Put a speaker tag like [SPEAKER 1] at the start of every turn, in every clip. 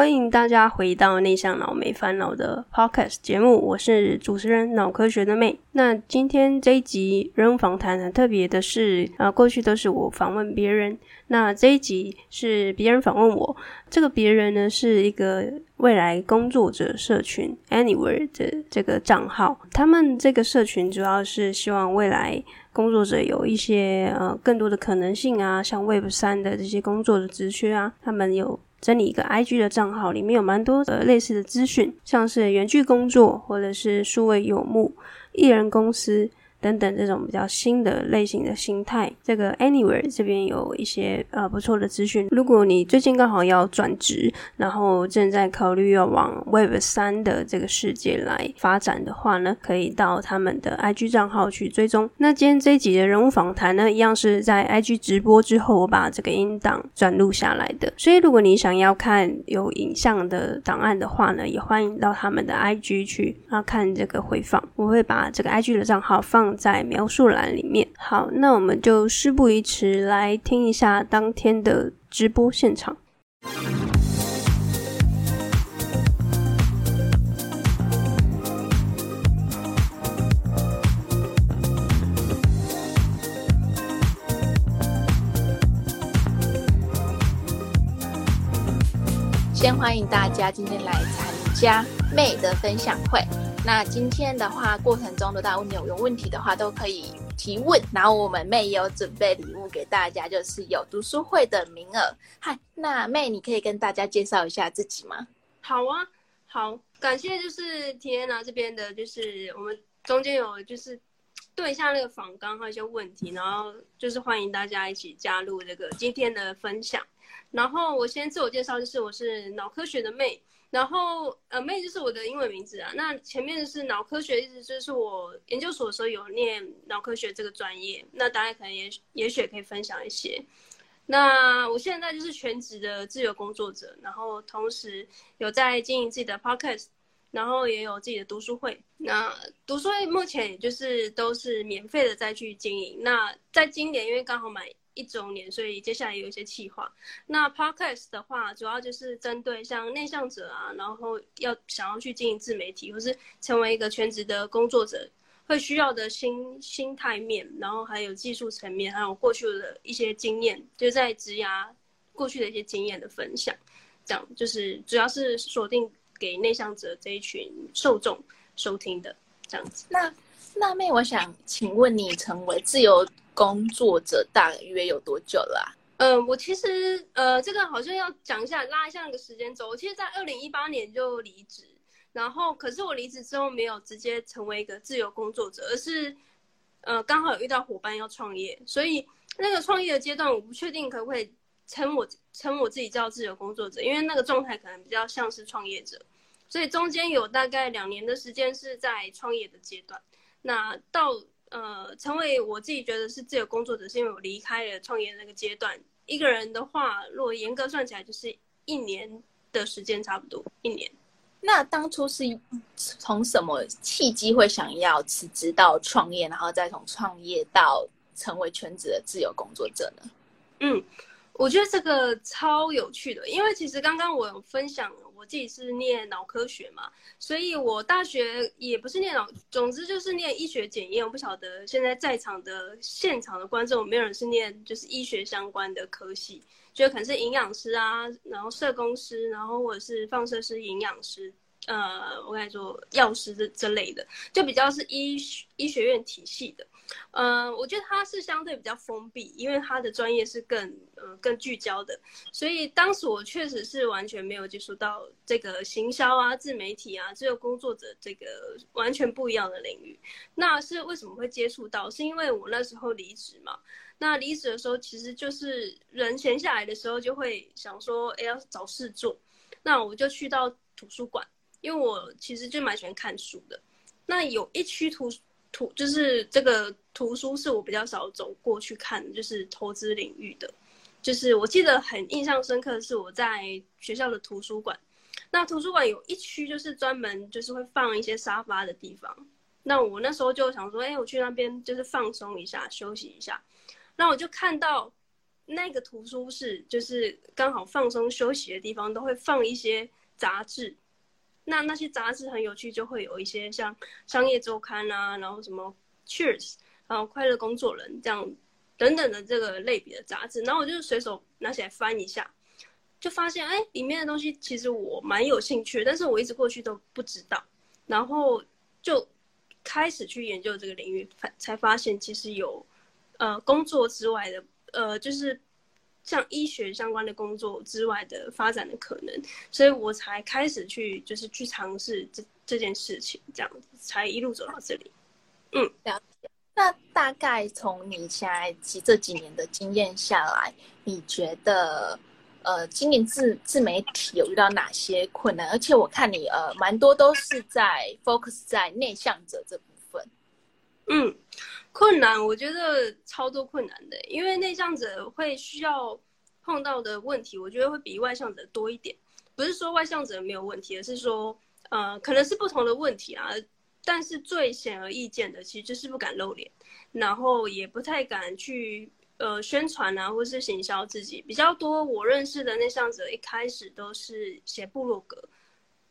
[SPEAKER 1] 欢迎大家回到内向脑没烦恼的 Podcast 节目，我是主持人脑科学的妹。那今天这一集人物访谈很特别的是，啊，过去都是我访问别人，那这一集是别人访问我。这个别人呢是一个未来工作者社群 Anywhere 的这个账号，他们这个社群主要是希望未来工作者有一些呃更多的可能性啊，像 Web 三的这些工作的职缺啊，他们有。整理一个 IG 的账号，里面有蛮多的类似的资讯，像是原剧工作，或者是数位游牧、艺人公司。等等，这种比较新的类型的心态，这个 Anywhere 这边有一些呃不错的资讯。如果你最近刚好要转职，然后正在考虑要往 Web 三的这个世界来发展的话呢，可以到他们的 IG 账号去追踪。那今天这一集的人物访谈呢，一样是在 IG 直播之后，我把这个音档转录下来的。所以如果你想要看有影像的档案的话呢，也欢迎到他们的 IG 去啊看这个回放。我会把这个 IG 的账号放。在描述栏里面。好，那我们就事不宜迟，来听一下当天的直播现场。
[SPEAKER 2] 先欢迎大家今天来参加妹的分享会。那今天的话，过程中的大家有有问题的话，都可以提问。然后我们妹也有准备礼物给大家，就是有读书会的名额。嗨，那妹，你可以跟大家介绍一下自己吗？
[SPEAKER 1] 好啊，好，感谢就是天娜这边的，就是我们中间有就是对一下那个访纲还有一些问题，然后就是欢迎大家一起加入这个今天的分享。然后我先自我介绍，就是我是脑科学的妹。然后，呃，妹就是我的英文名字啊。那前面是脑科学，意思就是我研究所的时候有念脑科学这个专业。那大家可能也也许也可以分享一些。那我现在就是全职的自由工作者，然后同时有在经营自己的 podcast，然后也有自己的读书会。那读书会目前也就是都是免费的再去经营。那在今年，因为刚好买。一周年，所以接下来有一些企划。那 Podcast 的话，主要就是针对像内向者啊，然后要想要去经营自媒体，或是成为一个全职的工作者，会需要的心心态面，然后还有技术层面，还有过去的一些经验，就在职涯过去的一些经验的分享。这样就是主要是锁定给内向者这一群受众收听的这样子。
[SPEAKER 2] 那那妹，我想请问你成为自由工作者大约有多久了？
[SPEAKER 1] 嗯、我其实呃，这个好像要讲一下，拉一下那个时间轴。我其实，在二零一八年就离职，然后可是我离职之后没有直接成为一个自由工作者，而是呃，刚好有遇到伙伴要创业，所以那个创业的阶段，我不确定可不可以称我称我自己叫自由工作者，因为那个状态可能比较像是创业者，所以中间有大概两年的时间是在创业的阶段。那到呃，成为我自己觉得是自由工作者，是因为我离开了创业那个阶段。一个人的话，如果严格算起来，就是一年的时间，差不多一年。
[SPEAKER 2] 那当初是从什么契机会想要辞职到创业，然后再从创业到成为全职的自由工作者呢？
[SPEAKER 1] 嗯，我觉得这个超有趣的，因为其实刚刚我有分享。我自己是念脑科学嘛，所以我大学也不是念脑，总之就是念医学检验。我不晓得现在在场的现场的观众有没有人是念就是医学相关的科系，就可能是营养师啊，然后社工师，然后或者是放射师、营养师，呃，我跟你说药师这这类的，就比较是医医学院体系的。嗯、我觉得他是相对比较封闭，因为他的专业是更呃更聚焦的，所以当时我确实是完全没有接触到这个行销啊、自媒体啊、自由工作者这个完全不一样的领域。那是为什么会接触到？是因为我那时候离职嘛。那离职的时候，其实就是人闲下来的时候，就会想说，哎，要找事做。那我就去到图书馆，因为我其实就蛮喜欢看书的。那有一区图。图就是这个图书是我比较少走过去看，就是投资领域的。就是我记得很印象深刻的是我在学校的图书馆，那图书馆有一区就是专门就是会放一些沙发的地方。那我那时候就想说，哎，我去那边就是放松一下，休息一下。那我就看到那个图书室就是刚好放松休息的地方，都会放一些杂志。那那些杂志很有趣，就会有一些像《商业周刊》啊，然后什么《Cheers》，然后《快乐工作人》这样等等的这个类别的杂志。然后我就随手拿起来翻一下，就发现哎，里面的东西其实我蛮有兴趣，但是我一直过去都不知道。然后就开始去研究这个领域，才才发现其实有呃工作之外的呃就是。像医学相关的工作之外的发展的可能，所以我才开始去，就是去尝试这这件事情，这样子才一路走到这里。嗯，
[SPEAKER 2] 了解。那大概从你现在几这几年的经验下来，你觉得呃，经营自自媒体有遇到哪些困难？而且我看你呃，蛮多都是在 focus 在内向者这部分。
[SPEAKER 1] 嗯。困难，我觉得超多困难的，因为内向者会需要碰到的问题，我觉得会比外向者多一点。不是说外向者没有问题，而是说，呃，可能是不同的问题啊。但是最显而易见的，其实就是不敢露脸，然后也不太敢去呃宣传啊，或是行销自己。比较多我认识的内向者，一开始都是写部落格，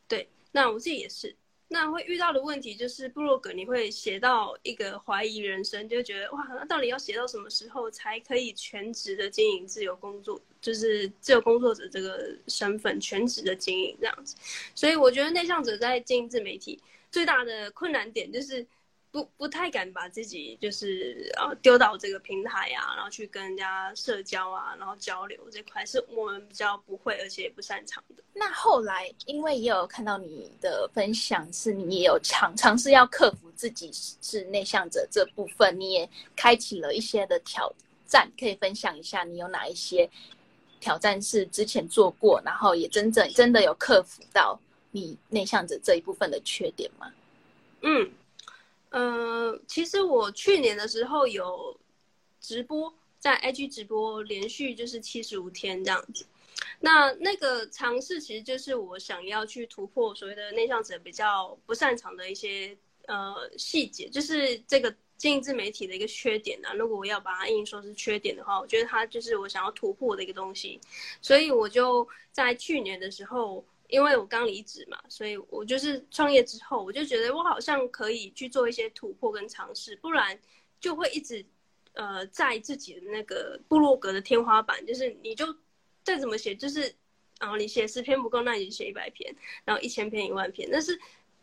[SPEAKER 1] 对，那我自己也是。那会遇到的问题就是，部落格你会写到一个怀疑人生，就觉得哇，那到底要写到什么时候才可以全职的经营自由工作，就是自由工作者这个身份全职的经营这样子。所以我觉得内向者在经营自媒体最大的困难点就是。不不太敢把自己就是呃丢到这个平台啊，然后去跟人家社交啊，然后交流这块是我们比较不会而且也不擅长的。
[SPEAKER 2] 那后来因为也有看到你的分享，是你也有尝尝试要克服自己是内向者这部分，你也开启了一些的挑战，可以分享一下你有哪一些挑战是之前做过，然后也真正真的有克服到你内向者这一部分的缺点吗？
[SPEAKER 1] 嗯。呃，其实我去年的时候有直播，在 IG 直播连续就是七十五天这样子。那那个尝试其实就是我想要去突破所谓的内向者比较不擅长的一些呃细节，就是这个经营自媒体的一个缺点啊。如果我要把它硬说是缺点的话，我觉得它就是我想要突破的一个东西。所以我就在去年的时候。因为我刚离职嘛，所以我就是创业之后，我就觉得我好像可以去做一些突破跟尝试，不然就会一直呃在自己的那个部落格的天花板，就是你就再怎么写，就是啊你写十篇不够，那你就写一百篇，然后一千篇一万篇，但是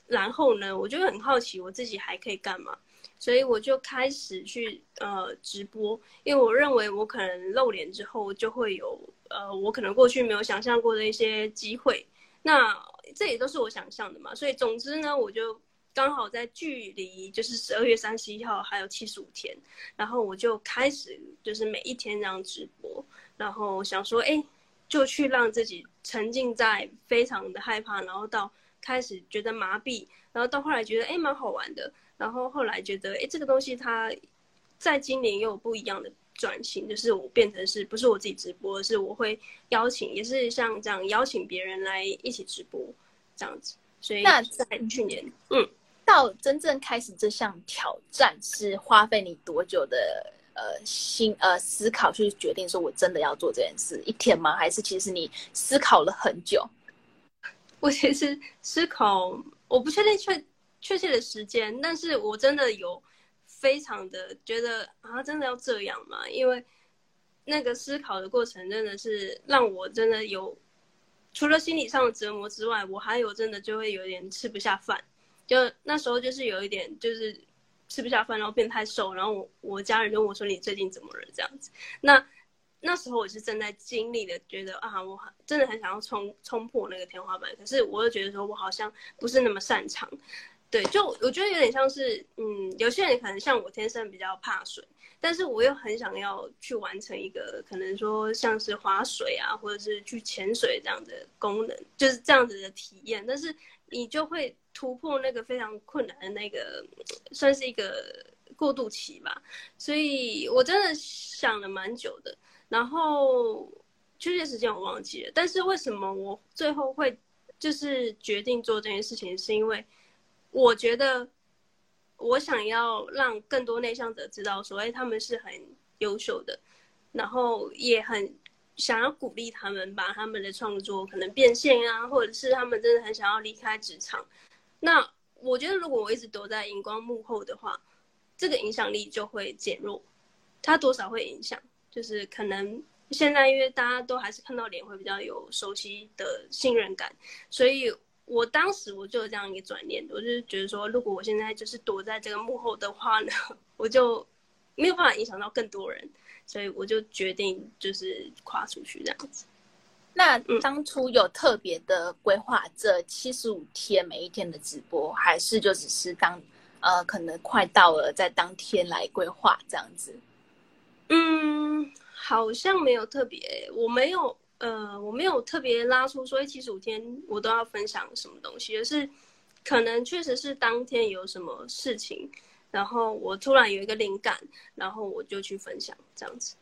[SPEAKER 1] 然后呢，我就很好奇我自己还可以干嘛，所以我就开始去呃直播，因为我认为我可能露脸之后就会有呃我可能过去没有想象过的一些机会。那这也都是我想象的嘛，所以总之呢，我就刚好在距离就是十二月三十一号还有七十五天，然后我就开始就是每一天这样直播，然后想说，哎，就去让自己沉浸在非常的害怕，然后到开始觉得麻痹，然后到后来觉得哎蛮好玩的，然后后来觉得哎这个东西它在今年又有不一样的。转型就是我变成是不是我自己直播，是我会邀请，也是像这样邀请别人来一起直播这样子。所以那在去年，嗯，
[SPEAKER 2] 到真正开始这项挑战是花费你多久的呃心呃思考去决定说我真的要做这件事？一天吗？还是其实你思考了很久？
[SPEAKER 1] 我其实思考，我不确定确确切的时间，但是我真的有。非常的觉得啊，真的要这样吗？因为那个思考的过程真的是让我真的有，除了心理上的折磨之外，我还有真的就会有点吃不下饭。就那时候就是有一点就是吃不下饭，然后变太瘦，然后我我家人就问我说，你最近怎么了这样子。那那时候我是正在经历的，觉得啊，我真的很想要冲冲破那个天花板，可是我又觉得说我好像不是那么擅长。对，就我觉得有点像是，嗯，有些人可能像我天生比较怕水，但是我又很想要去完成一个可能说像是划水啊，或者是去潜水这样的功能，就是这样子的体验。但是你就会突破那个非常困难的那个，算是一个过渡期吧。所以我真的想了蛮久的，然后确切时间我忘记了。但是为什么我最后会就是决定做这件事情，是因为。我觉得，我想要让更多内向者知道，所谓他们是很优秀的，然后也很想要鼓励他们把他们的创作可能变现啊，或者是他们真的很想要离开职场。那我觉得，如果我一直躲在荧光幕后的话，这个影响力就会减弱。它多少会影响，就是可能现在因为大家都还是看到脸会比较有熟悉的信任感，所以我当时我就有这样一个转念，我就是觉得说，如果我现在就是躲在这个幕后的话呢，我就没有办法影响到更多人。所以我就决定就是跨出去这样子。
[SPEAKER 2] 那当初有特别的规划这七十五天每一天的直播，还是就只是当呃可能快到了在当天来规划这样子？
[SPEAKER 1] 嗯，好像没有特别，我没有呃我没有特别拉出说七十五天我都要分享什么东西，而是可能确实是当天有什么事情。然后我突然有一个灵感，然后我就去分享这样子。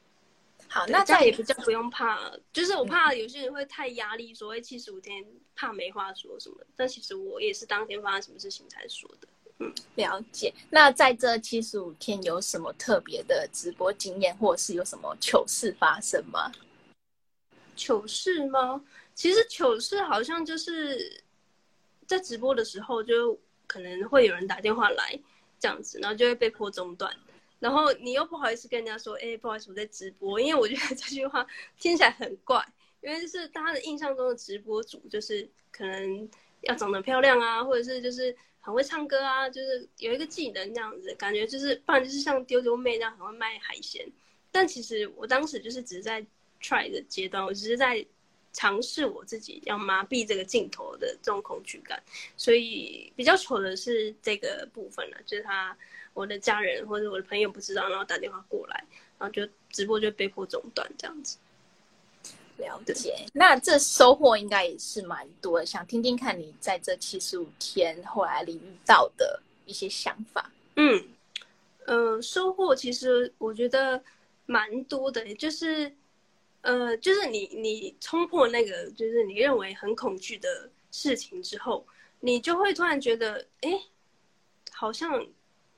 [SPEAKER 2] 好，那这样也比较
[SPEAKER 1] 不用怕，就是我怕有些人会太压力，所谓七十五天怕没话说什么。但其实我也是当天发生什么事情才说的。嗯，
[SPEAKER 2] 了解。那在这七十五天有什么特别的直播经验，或者是有什么糗事发生吗？
[SPEAKER 1] 糗事吗？其实糗事好像就是在直播的时候，就可能会有人打电话来。这样子，然后就会被迫中断，然后你又不好意思跟人家说，哎、不好意思，我在直播，因为我觉得这句话听起来很怪，因为就是大家的印象中的直播主就是可能要长得漂亮啊，或者是就是很会唱歌啊，就是有一个技能这样子，感觉就是不然就是像丢丢妹那样很会卖海鲜，但其实我当时就是只在 try 的阶段，我只是在。尝试我自己要麻痹这个镜头的这种恐惧感，所以比较糗的是这个部分了，就是他我的家人或者我的朋友不知道，然后打电话过来，然后就直播就被迫中断这样子。
[SPEAKER 2] 了解，那这收获应该也是蛮多的，想听听看你在这七十五天后来领遇到的一些想法。
[SPEAKER 1] 嗯，呃，收获其实我觉得蛮多的，就是。呃，就是你你冲破那个就是你认为很恐惧的事情之后，你就会突然觉得，哎，好像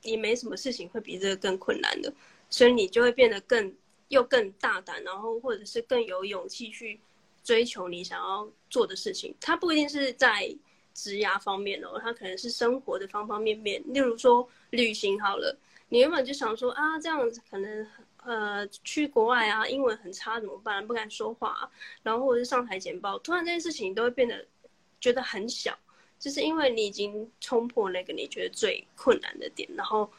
[SPEAKER 1] 也没什么事情会比这个更困难的，所以你就会变得更又更大胆，然后或者是更有勇气去追求你想要做的事情。它不一定是在职涯方面哦，它可能是生活的方方面面。例如说旅行好了，你原本就想说啊，这样子可能。呃，去国外啊，英文很差怎么办？不敢说话啊，然后或者是上台简报，突然这件事情都会变得觉得很小，就是因为你已经冲破那个你觉得最困难的点，然后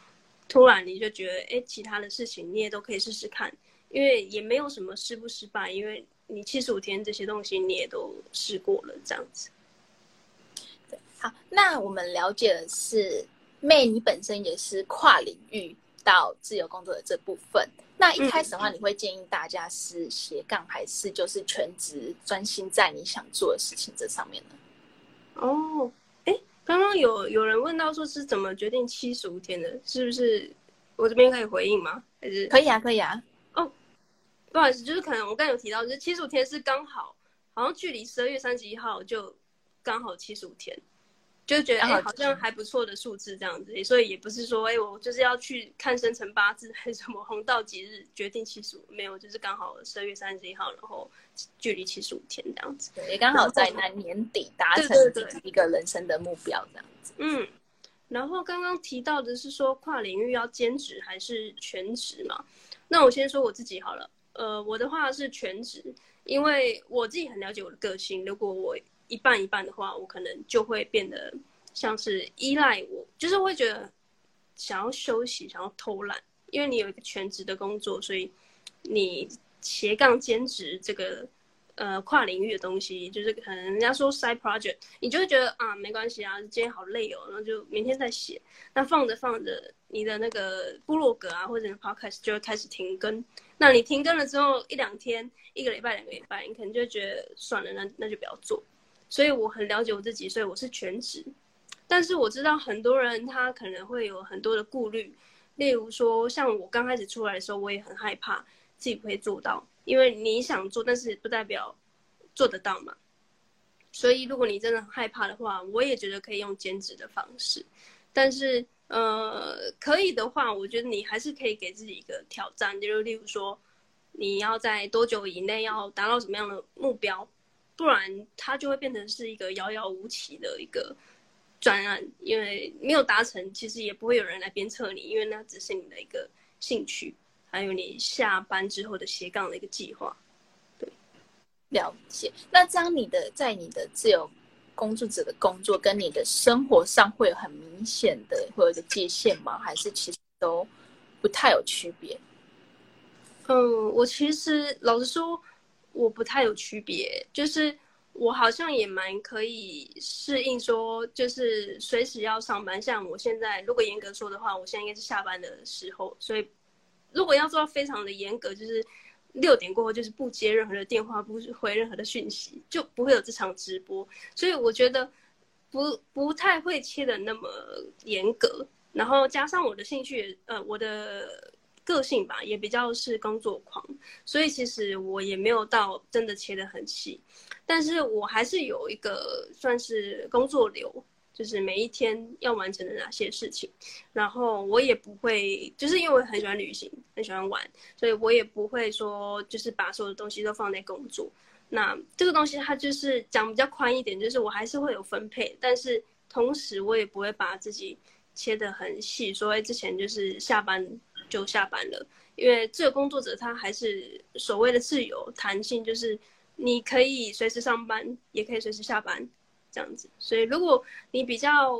[SPEAKER 1] 突然你就觉得，哎，其他的事情你也都可以试试看，因为也没有什么失不失败，因为你七十五天这些东西你也都试过了，这样子。
[SPEAKER 2] 好，那我们了解的是，May 你本身也是跨领域到自由工作的这部分。那一开始的话，你会建议大家是斜杠，还是就是全职专心在你想做的事情这上面呢？
[SPEAKER 1] 哦，哎，刚刚有有人问到说是怎么决定七十五天的，是不是？我这边可以回应吗？还是
[SPEAKER 2] 可以啊，可以啊。
[SPEAKER 1] 哦，不好意思，就是可能我刚才有提到，就是七十五天是刚好，好像距离十二月三十一号就刚好七十五天。就觉得哎、欸，好像还不错的数字这样子，所以也不是说哎、欸，我就是要去看生辰八字还是什么红道吉日决定七十五，没有，就是刚好十二月三十一号，然后距离七十五天这样子，
[SPEAKER 2] 对，也刚好在那年底达成自己一个人生的目标这样子。
[SPEAKER 1] 嗯，然后刚刚提到的是说跨领域要兼职还是全职嘛？那我先说我自己好了，呃，我的话是全职，因为我自己很了解我的个性，如果我。一半一半的话，我可能就会变得像是依赖我，就是会觉得想要休息，想要偷懒。因为你有一个全职的工作，所以你斜杠兼职这个呃跨领域的东西，就是可能人家说 side project，你就会觉得啊没关系啊，今天好累哦，然后就明天再写。那放着放着，你的那个部落格啊或者 podcast 就会开始停更。那你停更了之后一两天、一个礼拜、两个礼拜，你可能就觉得算了，那那就不要做。所以我很了解我自己，所以我是全职。但是我知道很多人他可能会有很多的顾虑，例如说像我刚开始出来的时候，我也很害怕自己不会做到，因为你想做，但是不代表做得到嘛。所以如果你真的很害怕的话，我也觉得可以用兼职的方式。但是呃，可以的话，我觉得你还是可以给自己一个挑战，就是例如说。你要在多久以内要达到什么样的目标，不然它就会变成是一个遥遥无期的一个专案，因为没有达成，其实也不会有人来鞭策你，因为那只是你的一个兴趣，还有你下班之后的斜杠的一个计划。对，
[SPEAKER 2] 了解。那这样你的在你的自由工作者的工作跟你的生活上会有很明显的会有一个界限吗？还是其实都不太有区别？
[SPEAKER 1] 嗯，我其实老实说，我不太有区别，就是我好像也蛮可以适应，说就是随时要上班。像我现在，如果严格说的话，我现在应该是下班的时候，所以如果要做到非常的严格，就是六点过后就是不接任何的电话，不回任何的讯息，就不会有这场直播。所以我觉得不不太会切的那么严格，然后加上我的兴趣，呃，我的。个性吧，也比较是工作狂，所以其实我也没有到真的切得很细，但是我还是有一个算是工作流，就是每一天要完成的哪些事情，然后我也不会，就是因为我很喜欢旅行，很喜欢玩，所以我也不会说就是把所有的东西都放在工作。那这个东西它就是讲比较宽一点，就是我还是会有分配，但是同时我也不会把自己切得很细，所以之前就是下班。就下班了，因为自由工作者他还是所谓的自由弹性，就是你可以随时上班，也可以随时下班，这样子。所以如果你比较，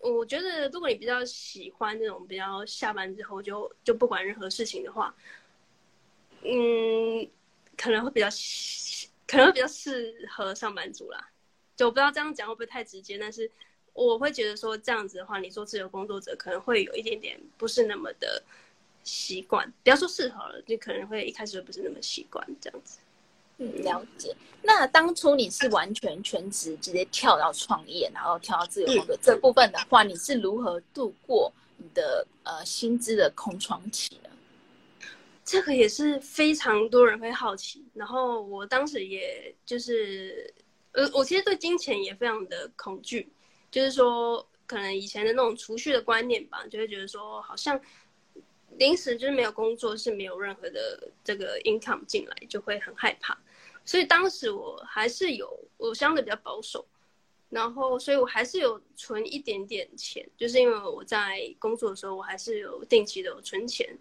[SPEAKER 1] 我觉得如果你比较喜欢那种比较下班之后就就不管任何事情的话，嗯，可能会比较可能会比较适合上班族啦。就我不知道这样讲会不会太直接，但是。我会觉得说这样子的话，你做自由工作者可能会有一点点不是那么的习惯。不要说适合了，就可能会一开始就不是那么习惯这样子。
[SPEAKER 2] 嗯，了解。那当初你是完全全职直接跳到创业，然后跳到自由工作者这部分的话，你是如何度过你的呃薪资的空窗期呢？
[SPEAKER 1] 这个也是非常多人会好奇。然后我当时也就是呃，我其实对金钱也非常的恐惧。就是说，可能以前的那种储蓄的观念吧，就会觉得说，好像临时就是没有工作，是没有任何的这个 income 进来，就会很害怕。所以当时我还是有，我相对比较保守，然后，所以我还是有存一点点钱，就是因为我在工作的时候，我还是有定期的存钱，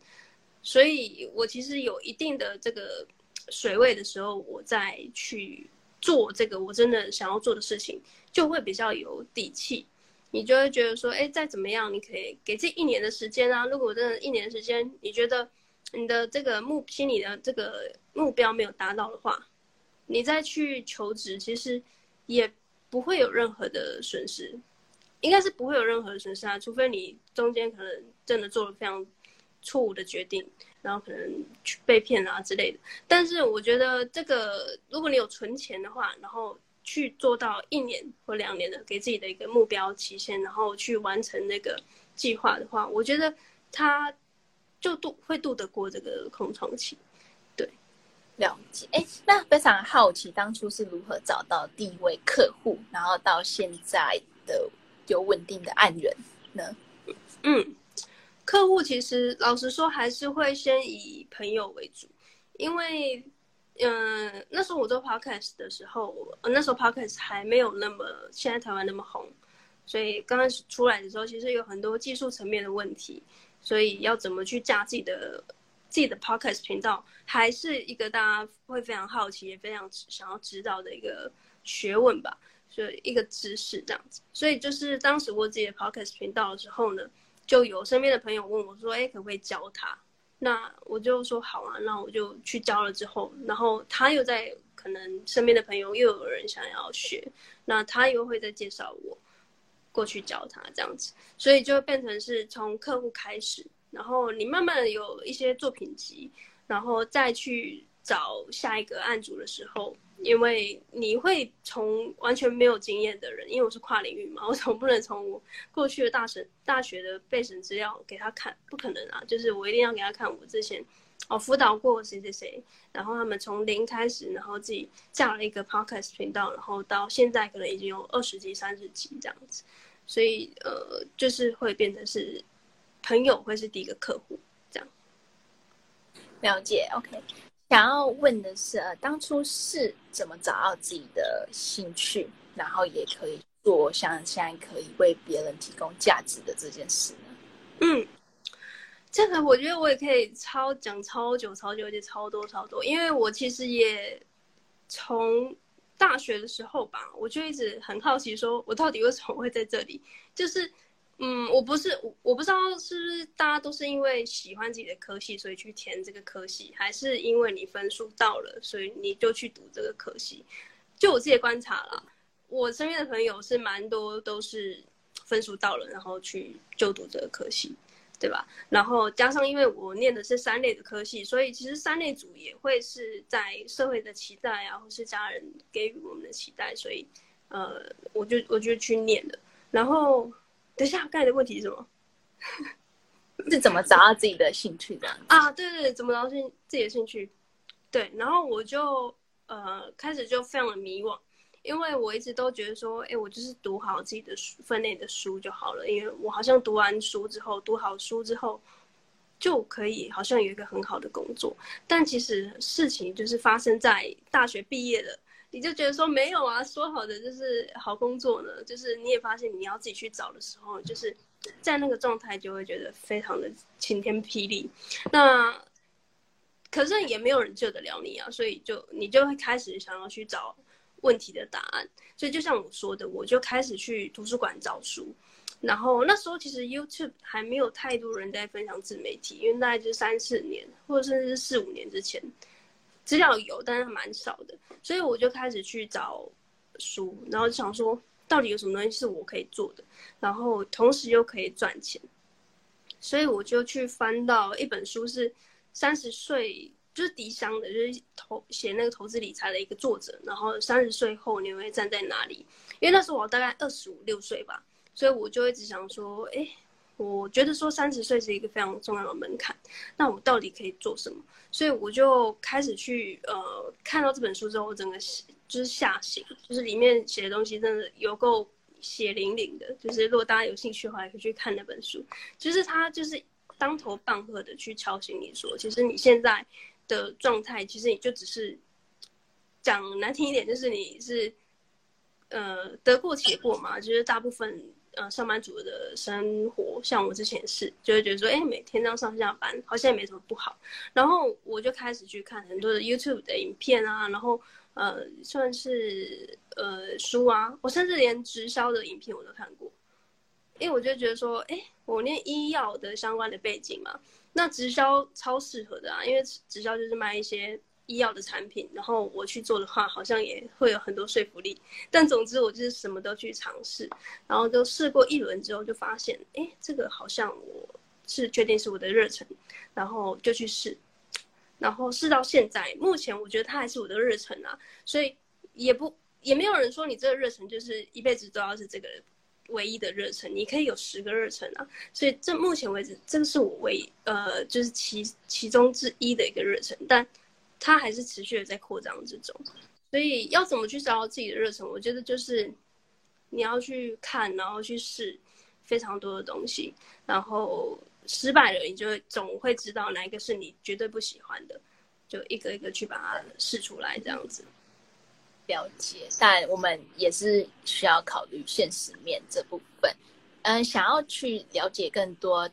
[SPEAKER 1] 所以我其实有一定的这个水位的时候，我再去。做这个我真的想要做的事情，就会比较有底气。你就会觉得说，哎，再怎么样，你可以给这一年的时间啊。如果真的一年时间，你觉得你的这个目心里的这个目标没有达到的话，你再去求职，其实也不会有任何的损失，应该是不会有任何的损失啊。除非你中间可能真的做了非常错误的决定。然后可能去被骗啊之类的，但是我觉得这个，如果你有存钱的话，然后去做到一年或两年的给自己的一个目标期限，然后去完成那个计划的话，我觉得他就度会度得过这个空窗期。对，
[SPEAKER 2] 了解。哎，那非常好奇，当初是如何找到第一位客户，然后到现在的有稳定的案源呢？
[SPEAKER 1] 嗯。客户其实老实说还是会先以朋友为主，因为，嗯、那时候我做 podcast 的时候，那时候 podcast 还没有那么现在台湾那么红，所以刚开始出来的时候，其实有很多技术层面的问题，所以要怎么去架自己的自己的 podcast 频道，还是一个大家会非常好奇也非常想要知道的一个学问吧，所以一个知识这样子，所以就是当时我自己的 podcast 频道的时候呢。就有身边的朋友问我说：“哎，可不可以教他？”那我就说：“好啊。”那我就去教了。之后，然后他又在可能身边的朋友又有人想要学，那他又会再介绍我过去教他这样子，所以就变成是从客户开始，然后你慢慢有一些作品集，然后再去找下一个案主的时候。因为你会从完全没有经验的人，因为我是跨领域嘛，我总不能从我过去的大神大学的备审资料给他看，不可能啊！就是我一定要给他看我之前哦辅导过谁谁谁，然后他们从零开始，然后自己架了一个 podcast 频道，然后到现在可能已经有二十集、三十集这样子，所以呃，就是会变成是朋友会是第一个客户这样。
[SPEAKER 2] 了解，OK。想要问的是，呃，当初是怎么找到自己的兴趣，然后也可以做像现在可以为别人提供价值的这件事呢？
[SPEAKER 1] 嗯，这个我觉得我也可以超讲超久超久，而且超多超多，因为我其实也从大学的时候吧，我就一直很好奇，说我到底为什么会在这里，就是。嗯，我不是我，我不知道是不是大家都是因为喜欢自己的科系，所以去填这个科系，还是因为你分数到了，所以你就去读这个科系。就我自己观察啦，我身边的朋友是蛮多都是分数到了，然后去就读这个科系，对吧？然后加上因为我念的是三类的科系，所以其实三类组也会是在社会的期待啊，或是家人给予我们的期待，所以呃，我就我就去念了，然后。等一下，刚才的问题是什么？
[SPEAKER 2] 是怎么找到自己的兴趣的
[SPEAKER 1] 啊？对对对，怎么找到自己的兴趣？对，然后我就呃开始就非常的迷惘，因为我一直都觉得说，哎，我就是读好自己的书分内的书就好了，因为我好像读完书之后，读好书之后就可以好像有一个很好的工作，但其实事情就是发生在大学毕业了。你就觉得说没有啊，说好的就是好工作呢，就是你也发现你要自己去找的时候，就是在那个状态就会觉得非常的晴天霹雳。那可是也没有人救得了你啊，所以就你就会开始想要去找问题的答案。所以就像我说的，我就开始去图书馆找书。然后那时候其实 YouTube 还没有太多人在分享自媒体，因为大概就是三四年或者甚至是四五年之前。资料有，但是蛮少的，所以我就开始去找书，然后就想说到底有什么东西是我可以做的，然后同时又可以赚钱，所以我就去翻到一本书，是三十岁就是迪香的，就是投写那个投资理财的一个作者，然后三十岁后你会站在哪里？因为那时候我大概二十五六岁吧，所以我就一直想说，哎。我觉得说三十岁是一个非常重要的门槛，那我到底可以做什么？所以我就开始去呃看到这本书之后，我整个就是吓醒，就是里面写的东西真的有够血淋淋的。就是如果大家有兴趣的话，也可以去看那本书。其实他就是当头棒喝的去敲醒你说，其实你现在的状态，其实你就只是讲难听一点，就是你是呃得过且过嘛，就是大部分。呃，上班族的生活，像我之前是，就会觉得说，哎、每天这样上下班，好像也没什么不好。然后我就开始去看很多的 YouTube 的影片啊，然后呃，算是呃书啊，我甚至连直销的影片我都看过。因为我就觉得说，哎、我念医药的相关的背景嘛，那直销超适合的啊，因为直销就是卖一些。医药的产品，然后我去做的话，好像也会有很多说服力。但总之，我就是什么都去尝试，然后都试过一轮之后，就发现，哎，这个好像我是确定是我的热忱，然后就去试，然后试到现在，目前我觉得它还是我的热忱啊。所以也不也没有人说你这个热忱就是一辈子都要是这个唯一的热忱，你可以有十个热忱啊。所以这目前为止，这个是我唯一呃，就是其其中之一的一个热忱，但。它还是持续的在扩张之中，所以要怎么去找到自己的热忱？我觉得就是你要去看，然后去试非常多的东西，然后失败了，你就会总会知道哪一个是你绝对不喜欢的，就一个一个去把它试出来，这样子。
[SPEAKER 2] 了解，但我们也是需要考虑现实面这部分。嗯，想要去了解更多。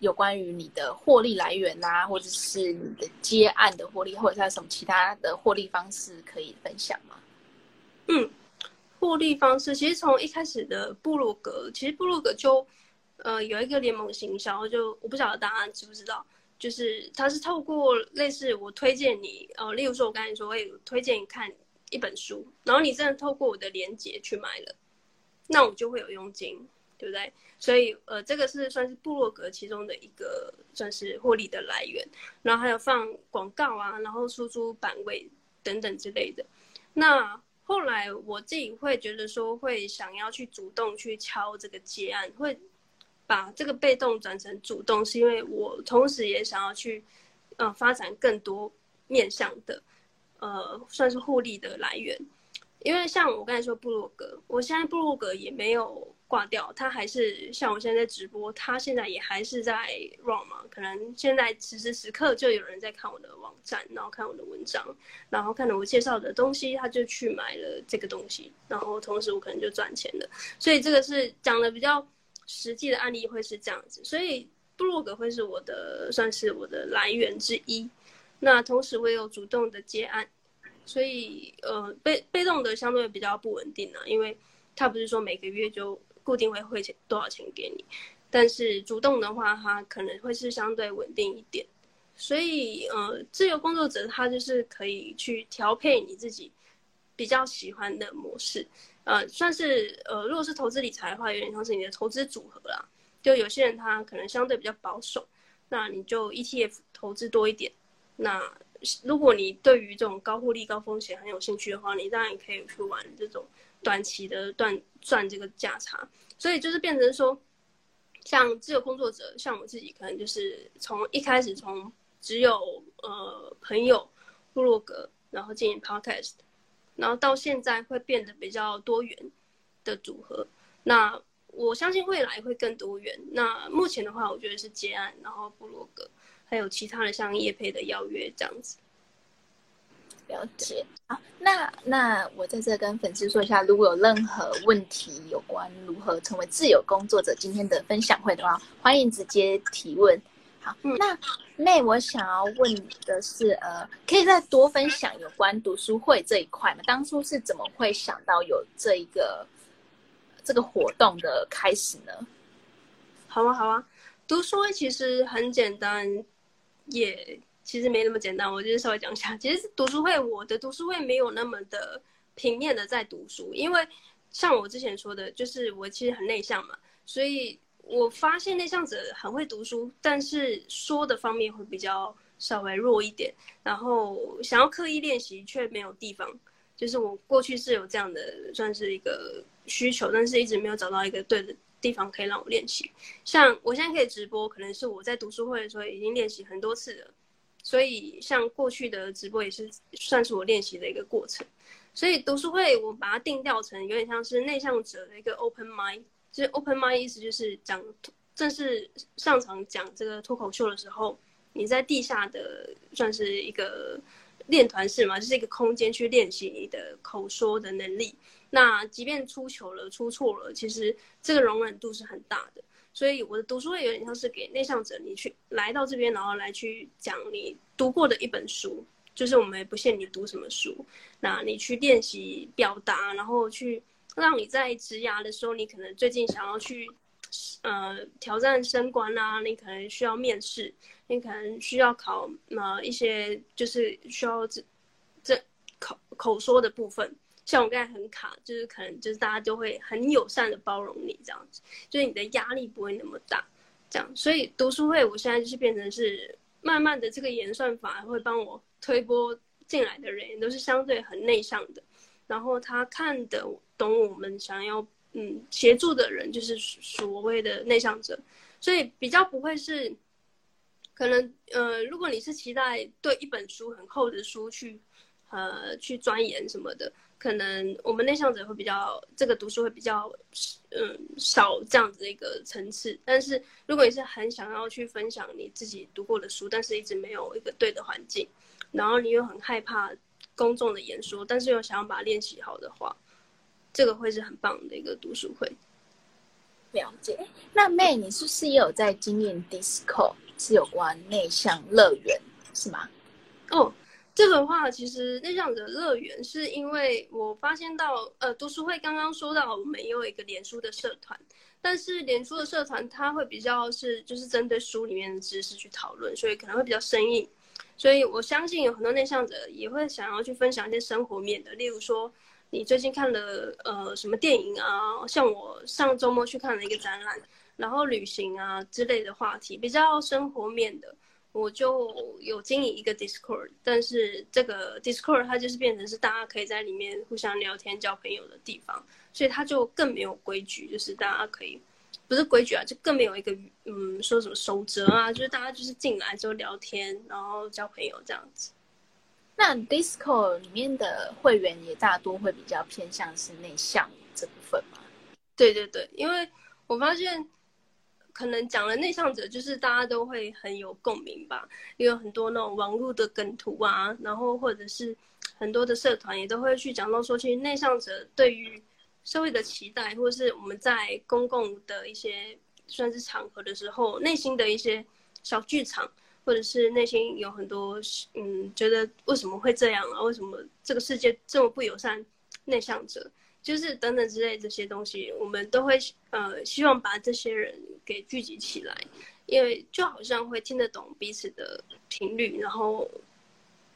[SPEAKER 2] 有关于你的获利来源啊，或者是你的接案的获利，或者是有什么其他的获利方式可以分享吗？
[SPEAKER 1] 嗯，获利方式其实从一开始的部落格，其实部落格就呃有一个联盟行销，就我不晓得大家知不知道，就是它是透过类似我推荐你，呃，例如说我刚才说，我有推荐你看一本书，然后你真的透过我的链接去买了，那我就会有佣金。对不对？所以呃，这个是算是部落格其中的一个算是获利的来源，然后还有放广告啊，然后输出版位等等之类的。那后来我自己会觉得说，会想要去主动去敲这个结案，会把这个被动转成主动，是因为我同时也想要去呃发展更多面向的呃算是获利的来源。因为像我刚才说部落格，我现在部落格也没有挂掉，他还是像我现在在直播，他现在也还是在 run 嘛？可能现在此时此刻就有人在看我的网站，然后看我的文章，然后看了我介绍的东西，他就去买了这个东西，然后同时我可能就赚钱了。所以这个是讲的比较实际的案例，会是这样子。所以部落格会是我的算是我的来源之一。那同时我也有主动的接案，所以呃被被动的相对比较不稳定啊，因为他不是说每个月就。固定会汇钱多少钱给你，但是主动的话，它可能会是相对稳定一点。所以，呃，自由工作者他就是可以去调配你自己比较喜欢的模式，呃，算是呃，如果是投资理财的话，有点像是你的投资组合啦。就有些人他可能相对比较保守，那你就 ETF 投资多一点。那如果你对于这种高获利、高风险很有兴趣的话，你当然也可以去玩这种。短期的赚赚这个价差，所以就是变成说，像自由工作者，像我自己，可能就是从一开始从只有呃朋友部落格，然后进行 podcast，然后到现在会变得比较多元的组合。那我相信未来会更多元。那目前的话，我觉得是接案，然后部落格，还有其他的像业配的邀约这样子。
[SPEAKER 2] 了解，好，那那我在这跟粉丝说一下，如果有任何问题有关如何成为自由工作者，今天的分享会的话，欢迎直接提问。好，嗯、那妹，我想要问的是，呃，可以再多分享有关读书会这一块吗？当初是怎么会想到有这一个这个活动的开始呢？
[SPEAKER 1] 好啊，好啊，读书会其实很简单，也。其实没那么简单，我就是稍微讲一下。其实读书会，我的读书会没有那么的平面的在读书，因为像我之前说的，就是我其实很内向嘛，所以我发现内向者很会读书，但是说的方面会比较稍微弱一点，然后想要刻意练习却没有地方。就是我过去是有这样的算是一个需求，但是一直没有找到一个对的地方可以让我练习。像我现在可以直播，可能是我在读书会的时候已经练习很多次了。所以，像过去的直播也是算是我练习的一个过程。所以读书会，我把它定调成有点像是内向者的一个 open mind。就是 open mind 意思就是讲正式上场讲这个脱口秀的时候，你在地下的算是一个练团式嘛，就是一个空间去练习你的口说的能力。那即便出糗了、出错了，其实这个容忍度是很大的。所以我的读书会有点像是给内向者，你去来到这边，然后来去讲你读过的一本书，就是我们也不限你读什么书，那你去练习表达，然后去让你在职涯的时候，你可能最近想要去呃挑战升官啊，你可能需要面试，你可能需要考呃一些就是需要这这口口说的部分。像我刚才很卡，就是可能就是大家就会很友善的包容你这样子，就是你的压力不会那么大，这样。所以读书会我现在就是变成是慢慢的这个演算法会帮我推波进来的人都是相对很内向的，然后他看得懂我们想要嗯协助的人就是所谓的内向者，所以比较不会是可能呃如果你是期待对一本书很厚的书去呃去钻研什么的。可能我们内向者会比较这个读书会比较，嗯，少这样子的一个层次。但是如果你是很想要去分享你自己读过的书，但是一直没有一个对的环境，然后你又很害怕公众的演说，但是又想要把它练习好的话，这个会是很棒的一个读书会。
[SPEAKER 2] 了解。那妹，你是不是也有在经营 Discord，是有关内向乐园，是吗？
[SPEAKER 1] 哦。这个话，其实内向者乐园是因为我发现到，呃，读书会刚刚说到，我们有一个脸书的社团，但是脸书的社团它会比较是就是针对书里面的知识去讨论，所以可能会比较生硬。所以我相信有很多内向者也会想要去分享一些生活面的，例如说你最近看了呃什么电影啊，像我上周末去看了一个展览，然后旅行啊之类的话题，比较生活面的。我就有经营一个 Discord，但是这个 Discord 它就是变成是大家可以在里面互相聊天、交朋友的地方，所以它就更没有规矩，就是大家可以不是规矩啊，就更没有一个嗯说什么守则啊，就是大家就是进来之后聊天，然后交朋友这样子。
[SPEAKER 2] 那 Discord 里面的会员也大多会比较偏向是内向这部分吗？
[SPEAKER 1] 对对对，因为我发现。可能讲了内向者，就是大家都会很有共鸣吧，也有很多那种网络的梗图啊，然后或者是很多的社团也都会去讲到说，其实内向者对于社会的期待，或者是我们在公共的一些算是场合的时候，内心的一些小剧场，或者是内心有很多嗯，觉得为什么会这样啊？为什么这个世界这么不友善内向者？就是等等之类这些东西，我们都会呃希望把这些人给聚集起来，因为就好像会听得懂彼此的频率，然后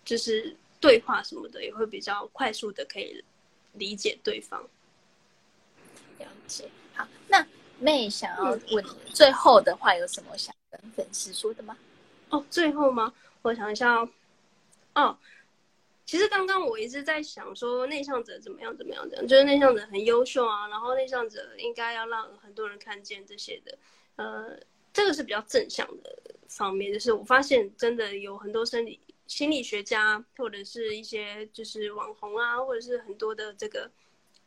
[SPEAKER 1] 就是对话什么的也会比较快速的可以理解对方。
[SPEAKER 2] 了解。好，那妹想要问你，最后的话有什么想跟粉丝说的吗？
[SPEAKER 1] 哦，最后吗？我想一下哦。哦其实刚刚我一直在想说，内向者怎么样怎么样怎样，就是内向者很优秀啊，然后内向者应该要让很多人看见这些的，呃，这个是比较正向的方面。就是我发现真的有很多生理心理学家或者是一些就是网红啊，或者是很多的这个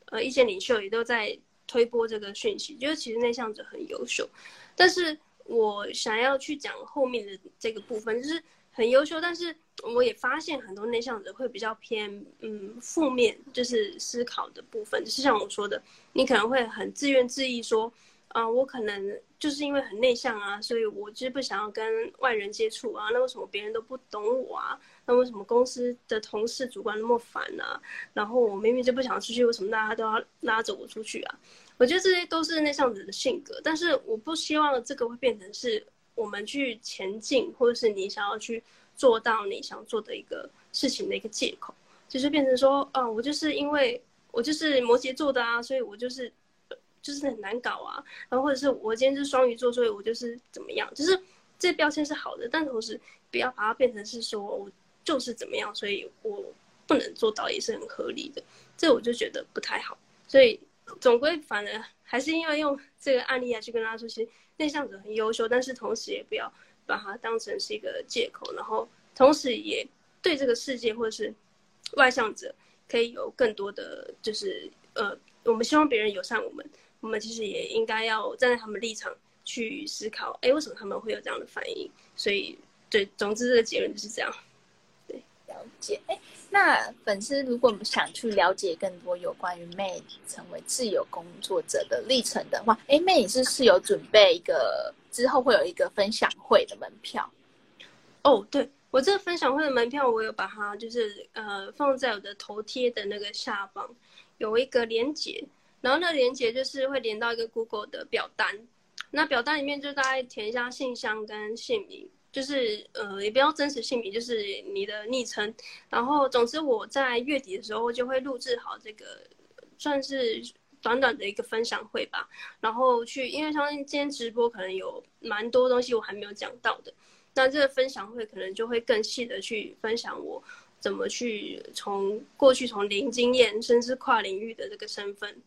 [SPEAKER 1] 呃意见领袖也都在推播这个讯息，就是其实内向者很优秀。但是我想要去讲后面的这个部分，就是。很优秀，但是我也发现很多内向者会比较偏嗯负面，就是思考的部分，就是像我说的，你可能会很自怨自艾，说啊、我可能就是因为很内向啊，所以我就是不想要跟外人接触啊，那为什么别人都不懂我啊？那为什么公司的同事主管那么烦啊？然后我明明就不想出去，为什么大家都要拉着我出去啊？我觉得这些都是内向者的性格，但是我不希望这个会变成是。我们去前进，或者是你想要去做到你想做的一个事情的一个借口，就是变成说，啊，我就是因为我就是摩羯座的啊，所以我就是就是很难搞啊，然后或者是我今天是双鱼座，所以我就是怎么样，就是这标签是好的，但同时不要把它变成是说我就是怎么样，所以我不能做到也是很合理的，这我就觉得不太好，所以总归反而还是因为用这个案例来去跟大家说，其实。内向者很优秀，但是同时也不要把它当成是一个借口，然后同时也对这个世界或者是外向者可以有更多的就是呃，我们希望别人友善我们，我们其实也应该要站在他们立场去思考，哎，为什么他们会有这样的反应？所以，对，总之这个结论就是这样。对，
[SPEAKER 2] 了解。哎。那粉丝如果想去了解更多有关于 May 成为自由工作者的历程的话，哎，May 你是是有准备一个之后会有一个分享会的门票？
[SPEAKER 1] 哦，对，我这个分享会的门票，我有把它就是呃放在我的头贴的那个下方有一个连结，然后那连接就是会连到一个 Google 的表单，那表单里面就大概填一下信箱跟姓名。就是呃，也不要真实姓名，就是你的昵称。然后，总之我在月底的时候就会录制好这个，算是短短的一个分享会吧。然后去，因为相信今天直播可能有蛮多东西我还没有讲到的，那这个分享会可能就会更细的去分享我怎么去从过去从零经验，甚至跨领域的这个身份。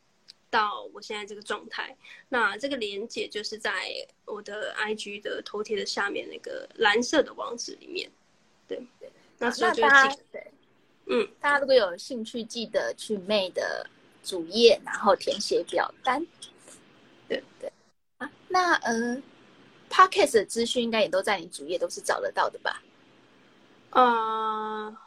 [SPEAKER 1] 到我现在这个状态，那这个连接就是在我的 IG 的头贴的下面那个蓝色的网址里面。对对，那所以就大家对，嗯，
[SPEAKER 2] 大家如果有兴趣，记得去 May 的主页，然后填写表单。对对啊，那呃，Podcast 的资讯应该也都在你主页，都是找得到的吧？
[SPEAKER 1] 啊、呃，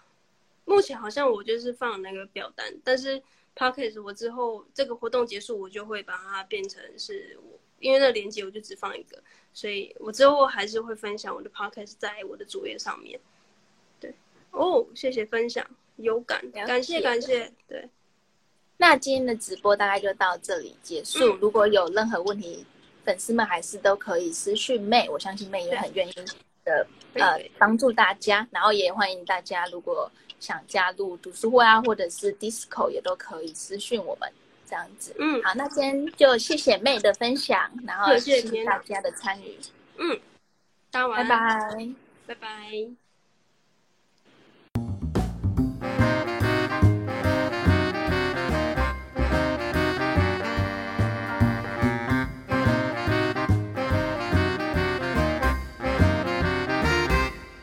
[SPEAKER 1] 目前好像我就是放那个表单，但是。Podcast 我之后这个活动结束，我就会把它变成是我，因为那个链接我就只放一个，所以我之后还是会分享我的 Podcast 在我的主页上面。对，哦，谢谢分享，有感，感谢感谢。对，
[SPEAKER 2] 那今天的直播大概就到这里结束。嗯、如果有任何问题，粉丝们还是都可以私讯 May，我相信 May 也很愿意的呃帮助大家，然后也欢迎大家如果。想加入读书会啊，或者是 Discord 也都可以私讯我们这样子。嗯，好，那今天就谢谢 May 的分享，然后谢谢大家的参与。
[SPEAKER 1] 嗯，大家晚安，
[SPEAKER 2] 拜拜，
[SPEAKER 1] 拜拜。